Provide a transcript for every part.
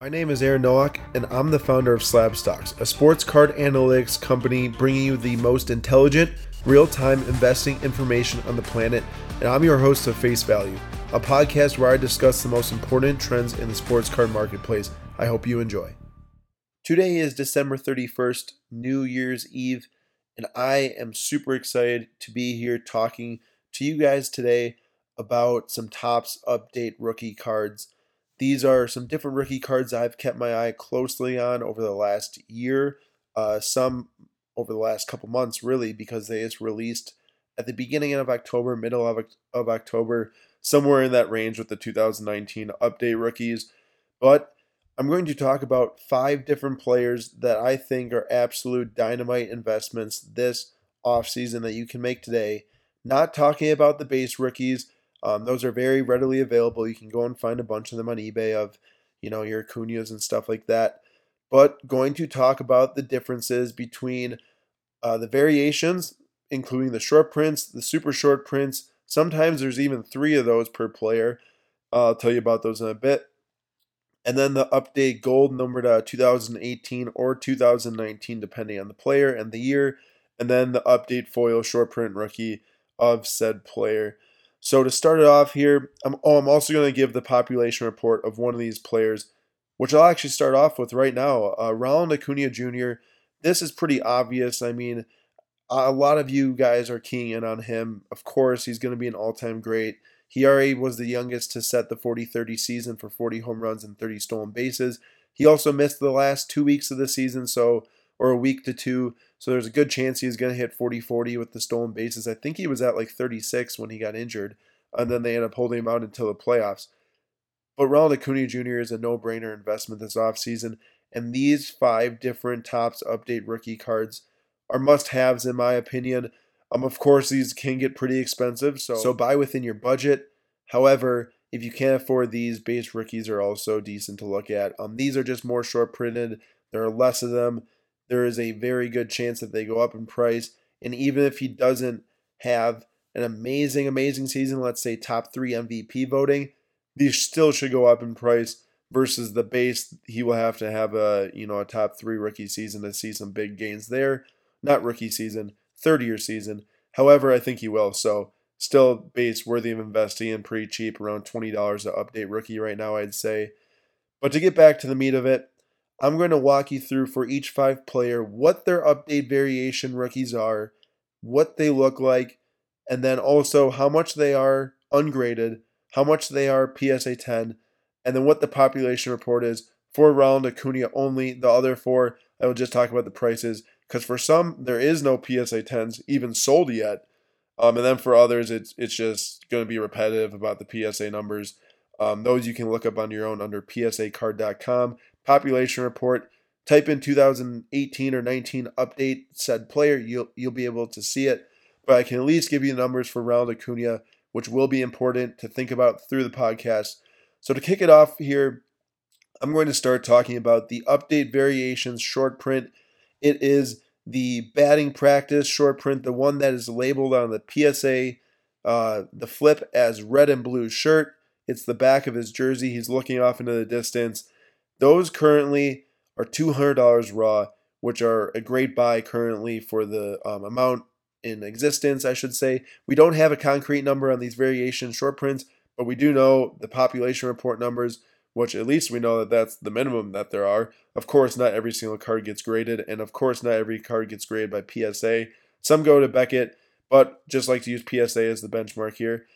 My name is Aaron Nowak, and I'm the founder of Slab Stocks, a sports card analytics company bringing you the most intelligent, real time investing information on the planet. And I'm your host of Face Value, a podcast where I discuss the most important trends in the sports card marketplace. I hope you enjoy. Today is December 31st, New Year's Eve, and I am super excited to be here talking to you guys today about some Topps update rookie cards these are some different rookie cards I've kept my eye closely on over the last year, uh, some over the last couple months, really, because they just released at the beginning of October, middle of, of October, somewhere in that range with the 2019 update rookies. But I'm going to talk about five different players that I think are absolute dynamite investments this offseason that you can make today. Not talking about the base rookies, um, those are very readily available. You can go and find a bunch of them on eBay of, you know, your Acuñas and stuff like that. But going to talk about the differences between uh, the variations, including the short prints, the super short prints. Sometimes there's even three of those per player. Uh, I'll tell you about those in a bit. And then the update gold numbered uh, 2018 or 2019, depending on the player and the year. And then the update foil short print rookie of said player. So to start it off here, I'm, oh, I'm also going to give the population report of one of these players, which I'll actually start off with right now. Uh, Ronald Acuna Jr. This is pretty obvious. I mean, a lot of you guys are keying in on him. Of course, he's going to be an all-time great. He already was the youngest to set the 40-30 season for 40 home runs and 30 stolen bases. He also missed the last two weeks of the season, so or a week to two. So there's a good chance he's going to hit 40 40 with the stolen bases. I think he was at like 36 when he got injured, and then they end up holding him out until the playoffs. But Ronald Acuna Jr. is a no brainer investment this offseason, and these five different Topps update rookie cards are must haves in my opinion. Um, of course, these can get pretty expensive, so, so buy within your budget. However, if you can't afford these, base rookies are also decent to look at. Um, these are just more short printed. There are less of them there is a very good chance that they go up in price. And even if he doesn't have an amazing, amazing season, let's say top three MVP voting, these still should go up in price versus the base. He will have to have a you know a top three rookie season to see some big gains there. Not rookie season, third year season. However, I think he will. So still base worthy of investing in, pretty cheap, around twenty dollars to update rookie right now, I'd say. But to get back to the meat of it, I'm going to walk you through for each five player what their update variation rookies are, what they look like, and then also how much they are ungraded, how much they are PSA 10, and then what the population report is for Ronald Acuna only. The other four, I will just talk about the prices because for some there is no PSA 10s even sold yet, um, and then for others it's it's just going to be repetitive about the PSA numbers. Um, those you can look up on your own under psacard.com population report. Type in 2018 or 19 update said player, you'll you'll be able to see it. But I can at least give you the numbers for Ronald Acuna, which will be important to think about through the podcast. So to kick it off here, I'm going to start talking about the update variations short print. It is the batting practice short print, the one that is labeled on the PSA, uh, the flip as red and blue shirt. It's the back of his jersey. He's looking off into the distance. Those currently are $200 raw, which are a great buy currently for the um, amount in existence, I should say. We don't have a concrete number on these variation short prints, but we do know the population report numbers, which at least we know that that's the minimum that there are. Of course, not every single card gets graded, and of course, not every card gets graded by PSA. Some go to Beckett, but just like to use PSA as the benchmark here.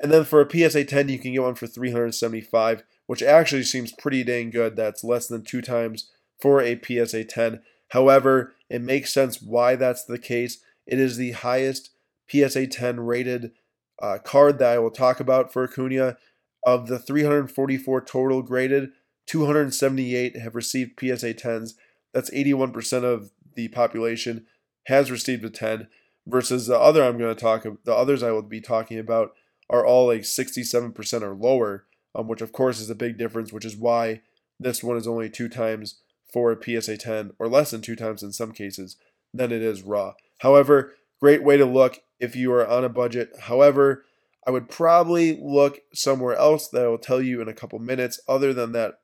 And then for a PSA 10, you can get one for 375 which actually seems pretty dang good. That's less than two times for a PSA 10. However, it makes sense why that's the case. It is the highest PSA 10 rated uh, card that I will talk about for Acuna. Of the 344 total graded, 278 have received PSA 10s. That's 81% of the population has received a 10 versus the other I'm going to talk the others I will be talking about are all like 67% or lower um, which of course is a big difference, which is why this one is only two times for a PSA 10, or less than two times in some cases, than it is raw. However, great way to look if you are on a budget. However, I would probably look somewhere else that I will tell you in a couple minutes, other than that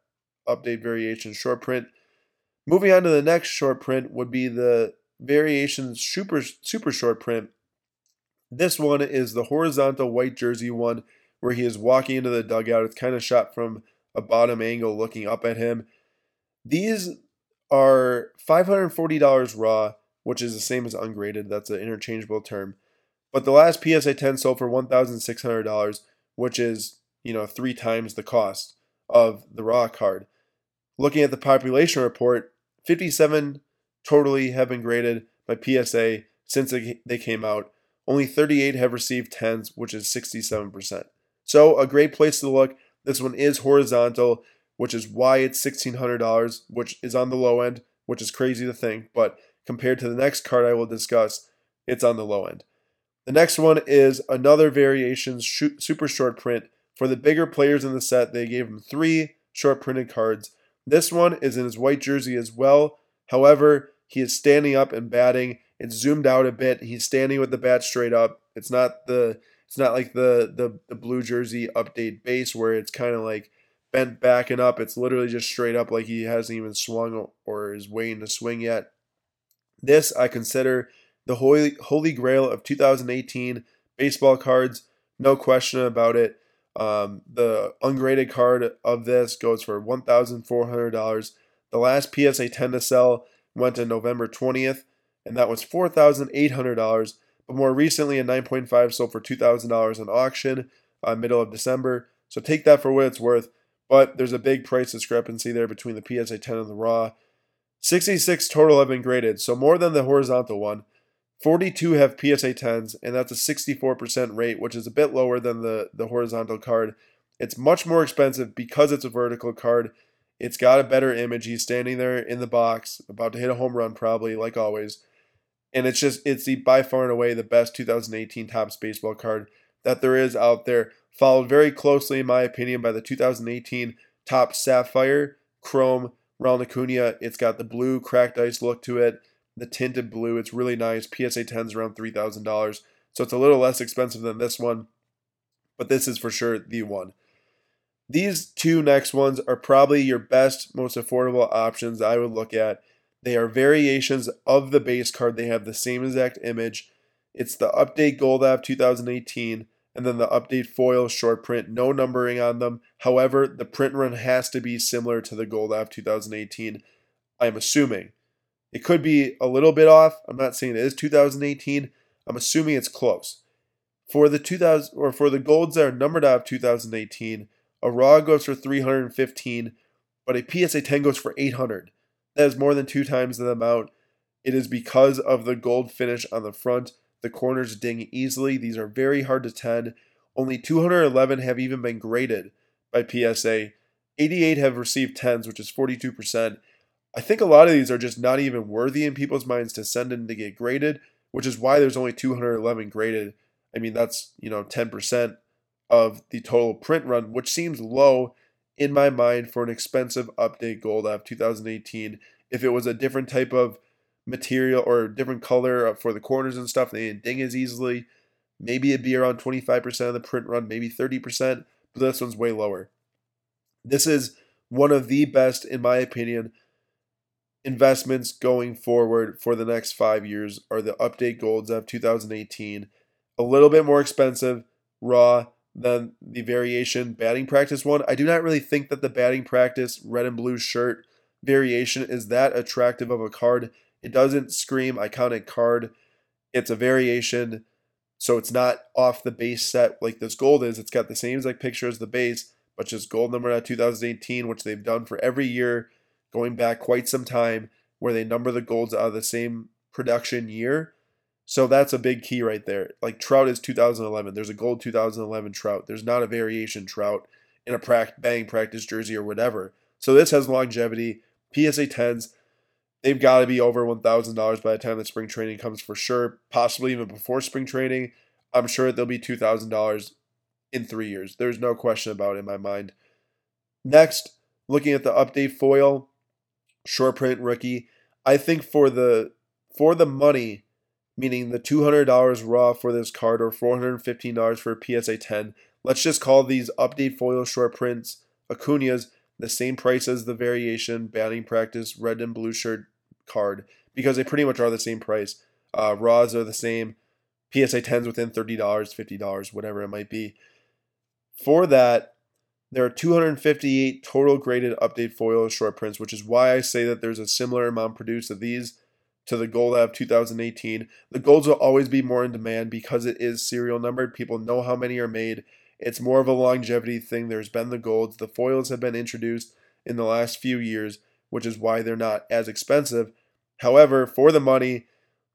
update variation short print. Moving on to the next short print would be the variation super super short print. This one is the horizontal white jersey one where he is walking into the dugout. It's kind of shot from a bottom angle looking up at him. These are $540 raw, which is the same as ungraded. That's an interchangeable term. But the last PSA 10 sold for $1,600, which is, you know, three times the cost of the raw card. Looking at the population report, 57 totally have been graded by PSA since they came out. Only 38 have received 10s, which is 67%. So, a great place to look. This one is horizontal, which is why it's $1,600, which is on the low end, which is crazy to think. But compared to the next card I will discuss, it's on the low end. The next one is another variation super short print. For the bigger players in the set, they gave him three short printed cards. This one is in his white jersey as well. However, he is standing up and batting. It's zoomed out a bit. He's standing with the bat straight up. It's not the it's not like the the, the blue jersey update base where it's kind of like bent back and up. It's literally just straight up like he hasn't even swung or is waiting to swing yet. This I consider the holy holy grail of 2018 baseball cards. No question about it. Um, the ungraded card of this goes for $1,400. The last PSA 10 to sell went in November 20th, and that was $4,800. But more recently, a 9.5 sold for $2,000 on auction, uh, middle of December. So take that for what it's worth. But there's a big price discrepancy there between the PSA 10 and the Raw. 66 total have been graded, so more than the horizontal one. 42 have PSA 10s, and that's a 64% rate, which is a bit lower than the, the horizontal card. It's much more expensive because it's a vertical card. It's got a better image. He's standing there in the box, about to hit a home run, probably, like always. And it's just, it's the by far and away the best 2018 Topps baseball card that there is out there. Followed very closely, in my opinion, by the 2018 Topps Sapphire, Chrome, Ronald Acuna. It's got the blue cracked ice look to it the tinted blue. It's really nice. PSA 10 is around $3,000. So it's a little less expensive than this one, but this is for sure the one. These two next ones are probably your best, most affordable options I would look at. They are variations of the base card. They have the same exact image. It's the Update Gold App 2018 and then the Update Foil short print, no numbering on them. However, the print run has to be similar to the Gold App 2018, I'm assuming. It could be a little bit off. I'm not saying it is 2018. I'm assuming it's close. For the 2000 or for the golds that are numbered out of 2018, a raw goes for 315, but a PSA 10 goes for 800. That is more than two times the amount. It is because of the gold finish on the front. The corners ding easily. These are very hard to 10. Only 211 have even been graded by PSA. 88 have received 10s, which is 42%. I think a lot of these are just not even worthy in people's minds to send in to get graded, which is why there's only 211 graded. I mean, that's, you know, 10% of the total print run, which seems low in my mind for an expensive update gold app 2018. If it was a different type of material or different color for the corners and stuff, they didn't ding as easily. Maybe it'd be around 25% of the print run, maybe 30%, but this one's way lower. This is one of the best, in my opinion, investments going forward for the next five years are the update golds of 2018. A little bit more expensive, raw, than the variation batting practice one. I do not really think that the batting practice red and blue shirt variation is that attractive of a card. It doesn't scream iconic card. It's a variation, so it's not off the base set like this gold is. It's got the same exact picture as the base, but just gold number at 2018, which they've done for every year going back quite some time where they number the golds out of the same production year. So that's a big key right there. Like Trout is 2011. There's a gold 2011 Trout. There's not a variation Trout in a bang practice jersey or whatever. So this has longevity. PSA 10s, they've got to be over $1,000 by the time the spring training comes for sure. Possibly even before spring training. I'm sure they'll be $2,000 in three years. There's no question about it in my mind. Next, looking at the update foil, short print rookie. I think for the for the money, meaning the two hundred dollars raw for this card or four hundred and fifteen dollars for a PSA ten. Let's just call these update foil short prints Acuna's. the same price as the variation batting practice red and blue shirt card because they pretty much are the same price. Uh, Raws are the same. PSA 10s within $30, $50, whatever it might be. For that, there are 258 total graded update foil short prints, which is why I say that there's a similar amount produced of these to the Gold of 2018. The Golds will always be more in demand because it is serial numbered. People know how many are made. It's more of a longevity thing. There's been the Golds. The foils have been introduced in the last few years, which is why they're not as expensive. However, for the money,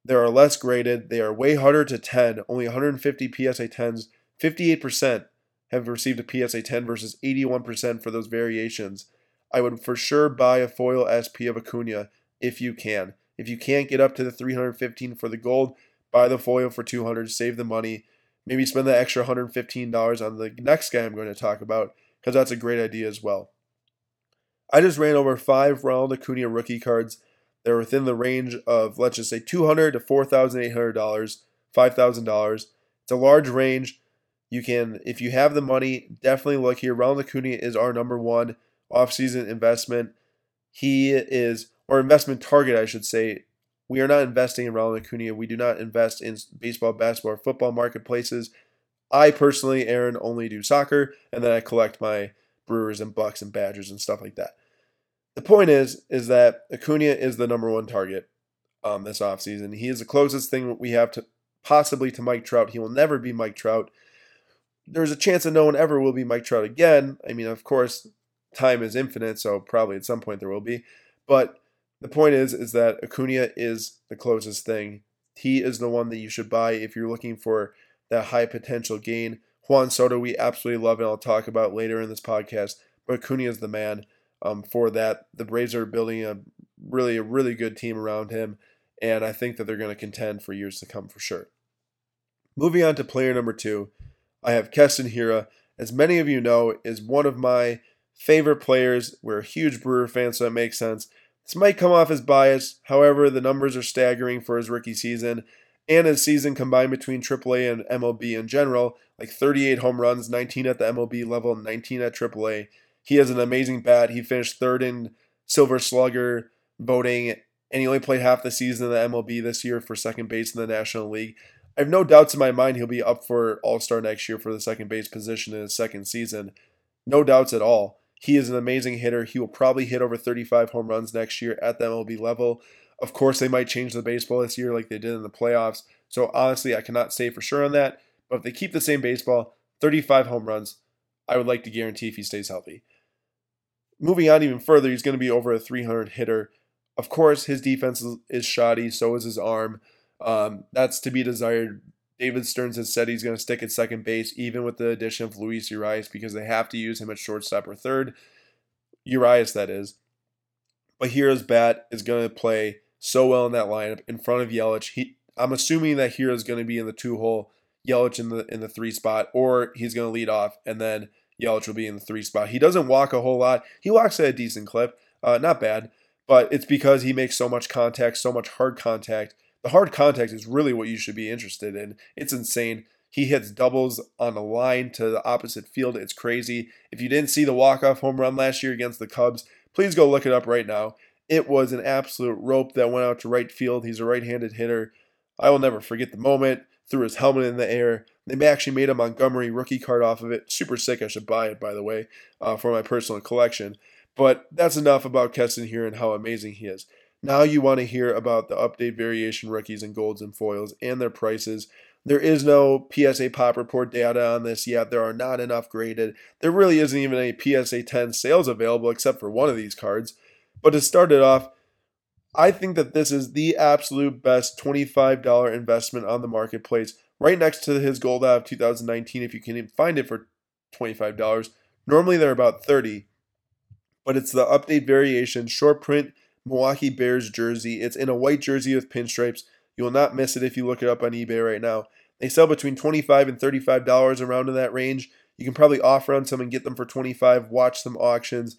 they are less graded. They are way harder to 10. Only 150 PSA 10s. 58% have received a PSA 10 versus 81% for those variations. I would for sure buy a foil SP of Acuna if you can. If you can't get up to the 315 for the gold, buy the foil for 200, save the money. Maybe spend the extra $115 on the next guy I'm going to talk about because that's a great idea as well. I just ran over five Ronald Acuna rookie cards. They're within the range of let's just say 200 to $4,800, $5,000. It's a large range. You can, if you have the money, definitely look here. Ronald Acuna is our number one offseason investment. He is or investment target, I should say. We are not investing in Ronald Acuna. We do not invest in baseball, basketball, or football marketplaces. I personally, Aaron, only do soccer, and then I collect my Brewers and Bucks and Badgers and stuff like that. The point is, is that Acuna is the number one target um, this offseason. He is the closest thing we have to possibly to Mike Trout. He will never be Mike Trout. There's a chance that no one ever will be Mike Trout again. I mean, of course, time is infinite, so probably at some point there will be. But the point is, is that Acuna is the closest thing. He is the one that you should buy if you're looking for that high potential gain. Juan Soto, we absolutely love, and I'll talk about later in this podcast. But Acuna is the man um, for that. The Braves are building a really, a really good team around him, and I think that they're going to contend for years to come for sure. Moving on to player number two, I have Keston Hiura. As many of you know, is one of my favorite players. We're a huge Brewer fan, so it makes sense. This might come off as bias, however, the numbers are staggering for his rookie season and his season combined between AAA and MLB in general, like 38 home runs, 19 at the MLB level, 19 at AAA. He has an amazing bat. He finished third in Silver Slugger voting, and he only played half the season in the MLB this year for second base in the National League. I have no doubts in my mind he'll be up for All Star next year for the second base position in his second season. No doubts at all. He is an amazing hitter. He will probably hit over 35 home runs next year at the MLB level. Of course, they might change the baseball this year like they did in the playoffs. So honestly, I cannot say for sure on that. But if they keep the same baseball, 35 home runs, I would like to guarantee if he stays healthy. Moving on even further, he's going to be over a 300 hitter. Of course, his defense is shoddy, so is his arm. Um, that's to be desired David Stearns has said he's going to stick at second base, even with the addition of Luis Urias, because they have to use him at shortstop or third. Urias, that is. But Hiura's bat is going to play so well in that lineup in front of Yelich. He, I'm assuming that Hiura is going to be in the two hole, Yelich in the in the three spot, or he's going to lead off, and then Yelich will be in the three spot. He doesn't walk a whole lot. He walks at a decent clip, uh, not bad, but it's because he makes so much contact, so much hard contact the hard contact is really what you should be interested in. It's insane. He hits doubles on a line to the opposite field. It's crazy. If you didn't see the walk-off home run last year against the Cubs, please go look it up right now. It was an absolute rope that went out to right field. He's a right-handed hitter. I will never forget the moment. Threw his helmet in the air. They actually made a Montgomery rookie card off of it. Super sick. I should buy it, by the way, uh, for my personal collection. But that's enough about Keston Hiura and how amazing he is. Now you want to hear about the update variation rookies and golds and foils and their prices. There is no PSA Pop Report data on this yet. There are not enough graded. There really isn't even any PSA 10 sales available except for one of these cards. But to start it off, I think that this is the absolute best $25 investment on the marketplace, right next to his Gold of 2019 if you can find it for $25. Normally they're about 30 but it's the update variation short print Milwaukee Bears jersey. It's in a white jersey with pinstripes. You will not miss it if you look it up on eBay right now. They sell between 25 and $35 around in that range. You can probably offer on some and get them for 25, watch some auctions.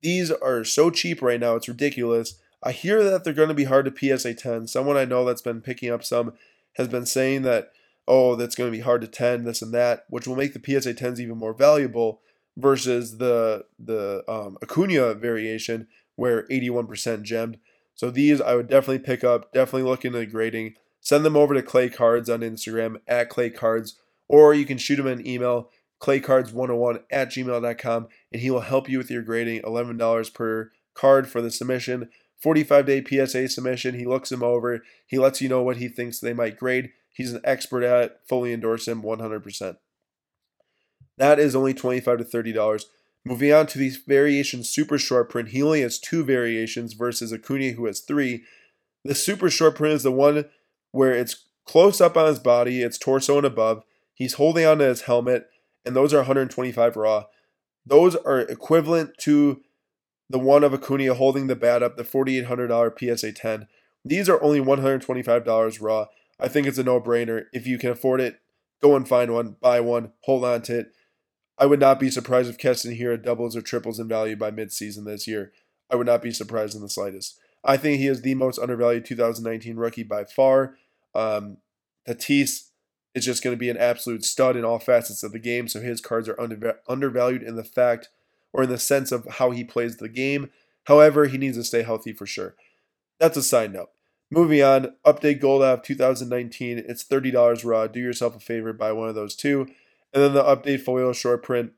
These are so cheap right now, it's ridiculous. I hear that they're going to be hard to PSA 10. Someone I know that's been picking up some has been saying that, oh, that's going to be hard to 10, this and that, which will make the PSA 10s even more valuable. versus the the um, Acuna variation where 81% gemmed. So these I would definitely pick up. Definitely look into grading. Send them over to Clay Cards on Instagram at Clay Cards, or you can shoot him an email claycards101 at gmail.com and he will help you with your grading. $11 per card for the submission. 45 day PSA submission. He looks them over. He lets you know what he thinks they might grade. He's an expert at it. Fully endorse him 100%. That is only 25 to $30. Moving on to these variations super short print, he only has two variations versus Acuna, who has three. The super short print is the one where it's close up on his body, it's torso and above. He's holding onto his helmet, and those are 125 raw. Those are equivalent to the one of Acuna holding the bat up, the $4,800 PSA 10. These are only $125 raw. I think it's a no brainer. If you can afford it, go and find one, buy one, hold on to it. I would not be surprised if Keston Hiura doubles or triples in value by midseason this year. I would not be surprised in the slightest. I think he is the most undervalued 2019 rookie by far. Um, Tatis is just going to be an absolute stud in all facets of the game, so his cards are undervalued in the fact or in the sense of how he plays the game. However, he needs to stay healthy for sure. That's a side note. Moving on, update Gold of 2019. It's $30 raw. Do yourself a favor, buy one of those two. And then the update foil short print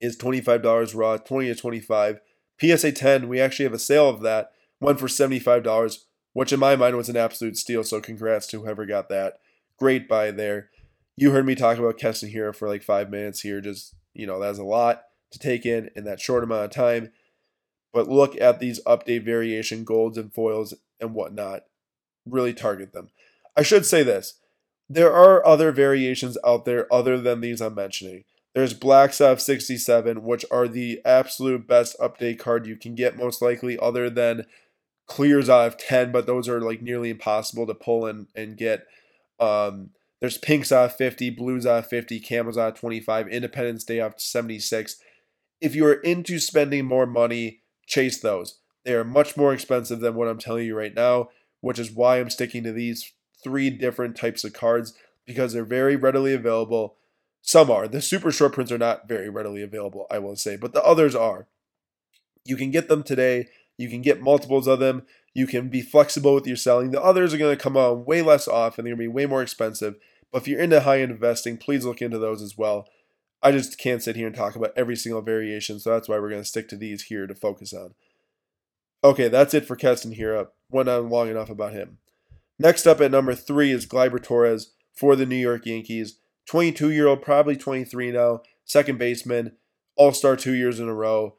is $25 raw, 20 to 25. PSA 10, we actually have a sale of that. One for $75, which in my mind was an absolute steal. So congrats to whoever got that. Great buy there. You heard me talk about Keston Hiura for like five minutes here. Just, you know, that's a lot to take in in that short amount of time. But look at these update variation golds and foils and whatnot. Really target them. I should say this there are other variations out there other than these I'm mentioning. There's Black Stuff 67, which are the absolute best update card you can get, most likely, other than clears out of 10, but those are like nearly impossible to pull and, and get. Um, there's pinks out of 50, blues out of 50, camels out of 25, Independence Day out of 76 if you are into spending more money, chase those. They are much more expensive than what I'm telling you right now, which is why I'm sticking to these three different types of cards because they're very readily available. Some are. The super short prints are not very readily available, I will say, but the others are. You can get them today. You can get multiples of them. You can be flexible with your selling. The others are going to come on way less often. They're going to be way more expensive. But if you're into high end investing, please look into those as well. I just can't sit here and talk about every single variation, so that's why we're going to stick to these here to focus on. Okay, that's it for Keston Hiura. Went on long enough about him. Next up at number three is Gleyber Torres for the New York Yankees. 22 year old, probably 23 now, oh, second baseman, all star two years in a row.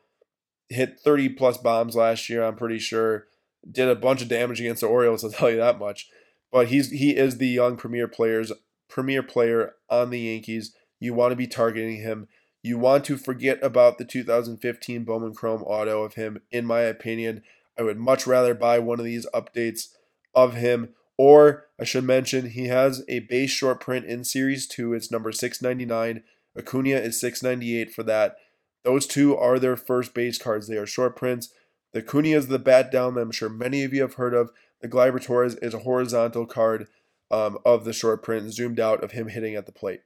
Hit 30 plus bombs last year, I'm pretty sure. Did a bunch of damage against the Orioles, I'll tell you that much. But he's he is the young premier players premier player on the Yankees. You want to be targeting him. You want to forget about the 2015 Bowman Chrome auto of him, in my opinion. I would much rather buy one of these updates of him. Or I should mention he has a base short print in Series 2. It's number 699. Acuna is 698 for that. Those two are their first base cards. They are short prints. The Acuna is the bat down that I'm sure many of you have heard of. The Gleyber Torres is a horizontal card um, of the short print, zoomed out of him hitting at the plate.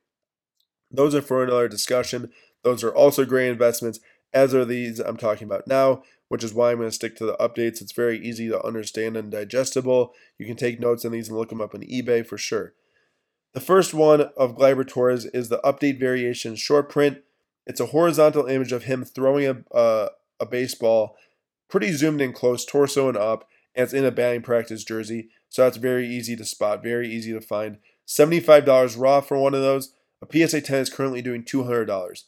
Those are for another discussion. Those are also great investments, as are these I'm talking about now, which is why I'm going to stick to the updates. It's very easy to understand and digestible. You can take notes on these and look them up on eBay for sure. The first one of Gleyber Torres is the update variation short print. It's a horizontal image of him throwing a, uh, a baseball pretty zoomed in close, torso and up, and it's in a batting practice jersey. So that's very easy to spot, very easy to find. $75 raw for one of those. A PSA 10 is currently doing $200.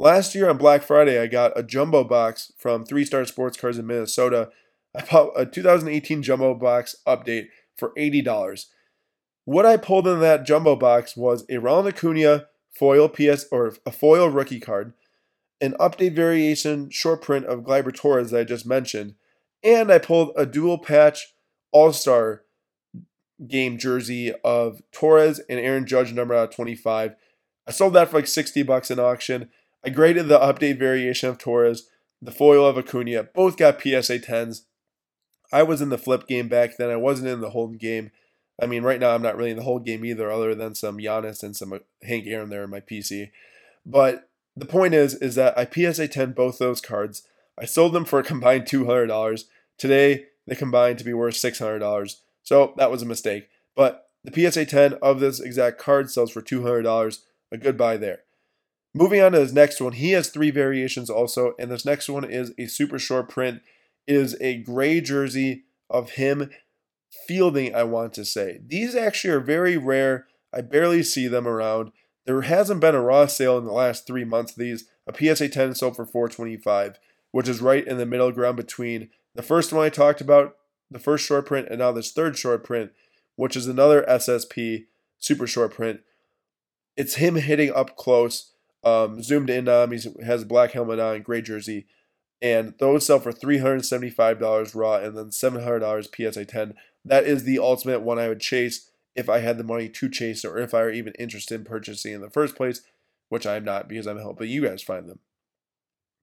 Last year on Black Friday, I got a jumbo box from Three Star Sports Cards in Minnesota. I bought a 2018 jumbo box update for $80. What I pulled in that jumbo box was a Ronald Acuna foil PS or a foil rookie card, an update variation short print of Gleyber Torres that I just mentioned, and I pulled a dual patch All Star game jersey of Torres and Aaron Judge number out of 25 I sold that for like 60 bucks in auction. I graded the update variation of Torres, the foil of Acuna. Both got PSA 10s. I was in the flip game back then. I wasn't in the hold game. I mean, right now I'm not really in the whole game either, other than some Giannis and some uh, Hank Aaron there in my PC. But The point is, is that I PSA 10 both those cards. I sold them for a combined $200. Today, they combined to be worth $600. So that was a mistake. But the PSA 10 of this exact card sells for $200. A good buy there. Moving on to his next one, he has three variations also, and this next one is a super short print. It is a gray jersey of him fielding, I want to say. These actually are very rare. I barely see them around. There hasn't been a raw sale in the last three months of these. A PSA 10 sold for 425, which is right in the middle ground between the first one I talked about, the first short print, and now this third short print, which is another SSP super short print. It's him hitting up close, um, zoomed in on him. He has a black helmet on, gray jersey, and those sell for $375 raw and then $700 PSA 10. That is the ultimate one I would chase if I had the money to chase or if I were even interested in purchasing in the first place, which I'm not because I'm helping you guys find them.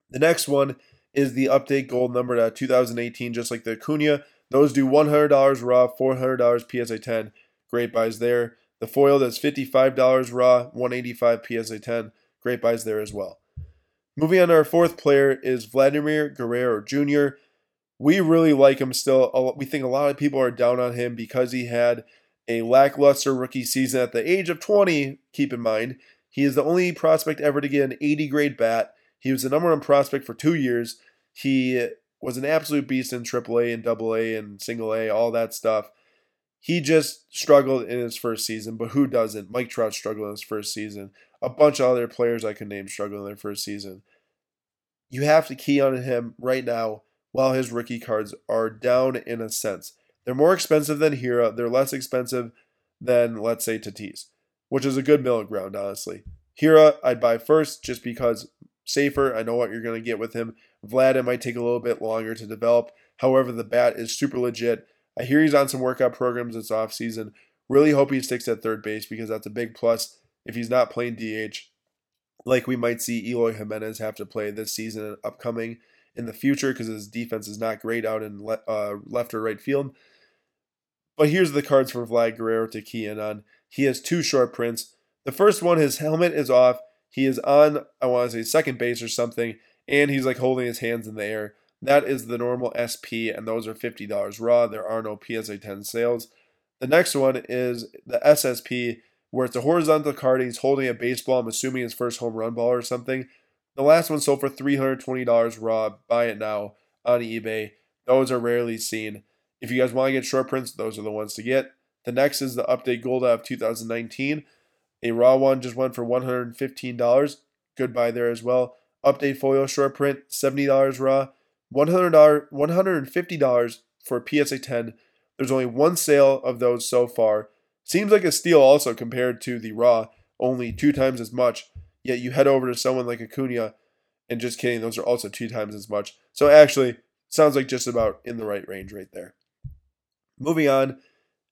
The next one is the update gold number to 2018, just like the Acuna. Those do $100 raw, $400 PSA 10. Great buys there. The foil that's $55 raw, 185 PSA 10. Great buys there as well. Moving on to our fourth player is Vladimir Guerrero Jr. We really like him still. We think a lot of people are down on him because he had a lackluster rookie season at the age of 20. Keep in mind, he is the only prospect ever to get an 80 grade bat. He was the number one prospect for two years. He was an absolute beast in AAA and AA and single A, all that stuff. He just struggled in his first season, but who doesn't? Mike Trout struggled in his first season. A bunch of other players I could name struggled in their first season. You have to key on him right now while his rookie cards are down in a sense. They're more expensive than Hiura. They're less expensive than, let's say, Tatis, which is a good middle ground, honestly. Hiura, I'd buy first just because safer. I know what you're going to get with him. Vlad, it might take a little bit longer to develop. However, the bat is super legit. I hear he's on some workout programs this offseason. Really hope he sticks at third base because that's a big plus if he's not playing DH, like we might see Eloy Jimenez have to play this season and upcoming in the future because his defense is not great out in le- uh, left or right field. But here's the cards for Vlad Guerrero to key in on. He has two short prints. The first one, his helmet is off. He is on, I want to say, second base or something, and he's like holding his hands in the air. That is the normal SP, and those are $50 raw. There are no PSA 10 sales. The next one is the SSP, where it's a horizontal card. and He's holding a baseball. I'm assuming his first home run ball or something. The last one sold for $320 raw. Buy it now on eBay. Those are rarely seen. If you guys want to get short prints, those are the ones to get. The next is the Update Gold of 2019. A raw one just went for $115. Good buy there as well. Update foil short print, $70 raw, $100, $150 for a PSA 10. There's only one sale of those so far. Seems like a steal also compared to the raw, only two times as much. Yet you head over to someone like Acuna, and just kidding, those are also two times as much. So actually, sounds like just about in the right range right there. Moving on,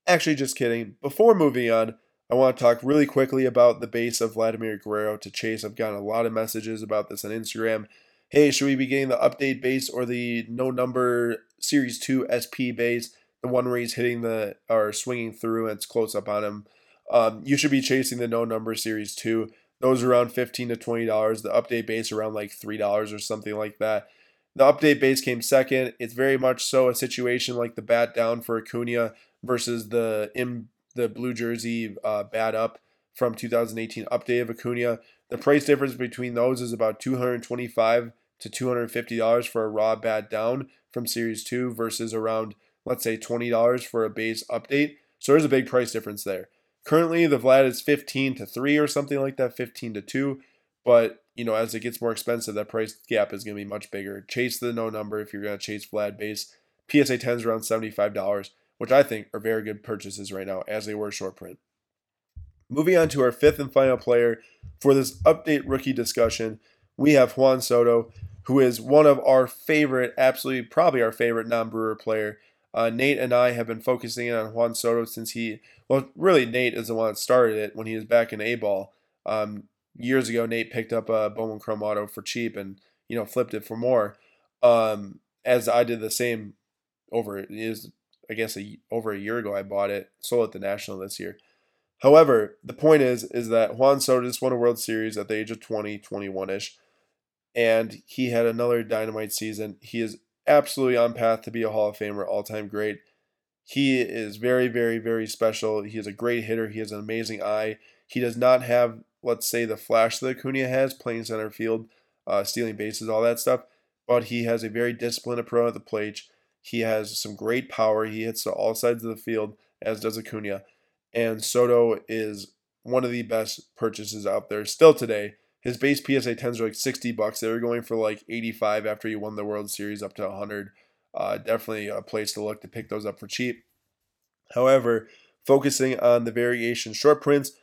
actually, just kidding. Before moving on, I want to talk really quickly about the base of Vladimir Guerrero to Chase. I've gotten a lot of messages about this on Instagram. Hey, should we be getting the update base or the no number Series 2 SP base? The one where he's hitting the or swinging through and it's close up on him. Um, you should be chasing the no number Series 2. Those are around 15 to $20. The update base around like $3 or something like that. The update base came second. It's very much so a situation like the bat down for Acuna versus the in the blue jersey uh, bat up from 2018 update of Acuna. The price difference between those is about 225 to 250 dollars for a raw bat down from Series 2 versus around let's say $20 for a base update. So there's a big price difference there. Currently, the Vlad is 15 to 3 or something like that, 15 to 2. But, you know, as it gets more expensive, that price gap is going to be much bigger. Chase the no number if you're going to chase Vlad base. PSA 10 is around $75 which I think are very good purchases right now as they were short print. Moving on to our fifth and final player for this update rookie discussion, we have Juan Soto, who is one of our favorite, absolutely probably our favorite non brewer player. Uh, Nate and I have been focusing in on Juan Soto since he, well, really, Nate is the one that started it when he was back in A ball. Um, years ago, Nate picked up a Bowman Chrome Auto for cheap and, you know, flipped it for more. Um, as I did the same over is I guess a, over a year ago I bought it, sold at the National this year. However, the point is is that Juan Soto just won a World Series at the age of 20, 21-ish, and he had another dynamite season. He is absolutely on path to be a Hall of Famer, all-time great. He is very, very, very special. He is a great hitter. He has an amazing eye. He does not have, let's say, the flash that Acuna has, playing center field, uh, stealing bases, all that stuff. But he has a very disciplined approach at the plate. He has some great power. He hits to all sides of the field, as does Acuna. And Soto is one of the best purchases out there still today. His base PSA 10s are like 60 bucks. They were going for like 85 after he won the World Series up to 100. Uh, definitely a place to look to pick those up for cheap. However, focusing on the variation short prints,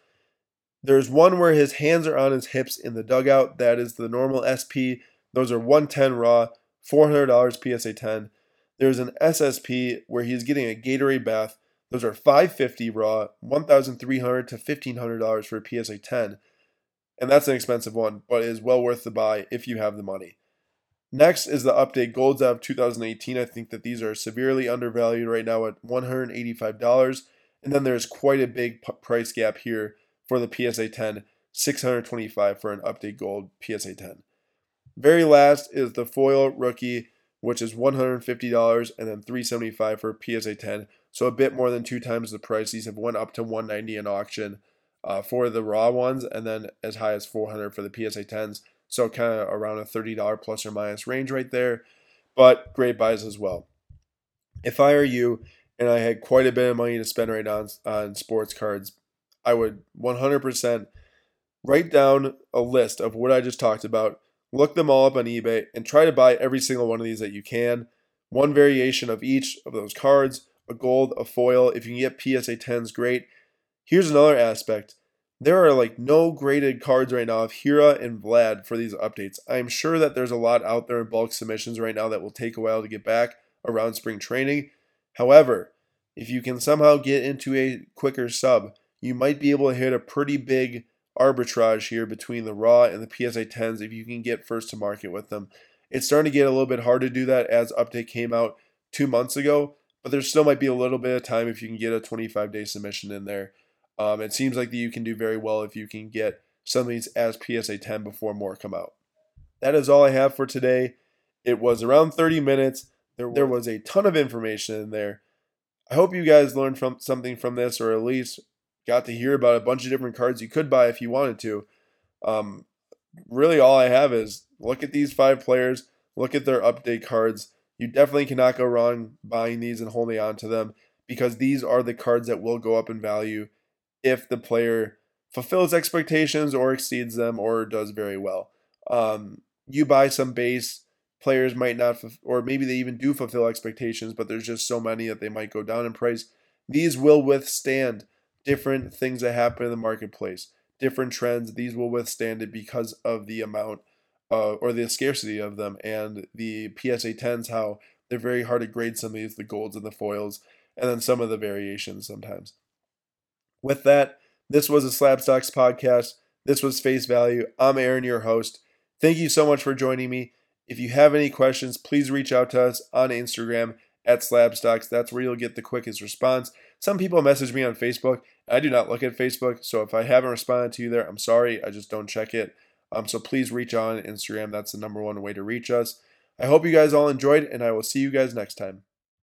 there's one where his hands are on his hips in the dugout. That is the normal SP. Those are 110 raw, $400 PSA 10. There's an SSP where he's getting a Gatorade bath. Those are 550 raw, 1300 to $1500 for a PSA 10. And that's an expensive one, but is well worth the buy if you have the money. Next is the update Golds of 2018. I think that these are severely undervalued right now at $185. And then there's quite a big p- price gap here for the PSA 10, 625 for an update gold PSA 10. Very last is the foil rookie which is $150 and then $375 for PSA 10. So a bit more than two times the price. These have went up to 190 in auction uh, for the raw ones and then as high as 400 for the PSA 10s. So kind of around a $30 plus or minus range right there, but great buys as well. If I were you and I had quite a bit of money to spend right now on, on sports cards, I would 100% write down a list of what I just talked about Look them all up on eBay and try to buy every single one of these that you can. One variation of each of those cards, a gold, a foil. If you can get PSA 10s, great. Here's another aspect. There are like no graded cards right now of Hiura and Vlad for these updates. I'm sure that there's a lot out there in bulk submissions right now that will take a while to get back around spring training. However, if you can somehow get into a quicker sub, you might be able to hit a pretty big arbitrage here between the raw and the PSA 10s if you can get first to market with them. It's starting to get a little bit hard to do that as update came out two months ago, but there still might be a little bit of time if you can get a 25 day submission in there. Um, it seems like that you can do very well if you can get some of these as PSA 10 before more come out. That is all I have for today. It was around 30 minutes. There, there was a ton of information in there. I hope you guys learned from something from this, or at least got to hear about a bunch of different cards you could buy if you wanted to. Um, really, all I have is look at these five players, look at their update cards. You definitely cannot go wrong buying these and holding on to them because these are the cards that will go up in value if the player fulfills expectations or exceeds them or does very well. Um, you buy some base players might not, or maybe they even do fulfill expectations, but there's just so many that they might go down in price. These will withstand different things that happen in the marketplace, different trends. These will withstand it because of the amount uh, or the scarcity of them and the PSA 10s, how they're very hard to grade some of these, the golds and the foils, and then some of the variations sometimes. With that, this was a Slab Stocks podcast. This was Face Value. I'm Aaron, your host. Thank you so much for joining me. If you have any questions, please reach out to us on Instagram at Slabstocks. That's where you'll get the quickest response. Some people message me on Facebook. I do not look at Facebook, so if I haven't responded to you there, I'm sorry. I just don't check it. Um, so please reach on Instagram. That's the number one way to reach us. I hope you guys all enjoyed, and I will see you guys next time.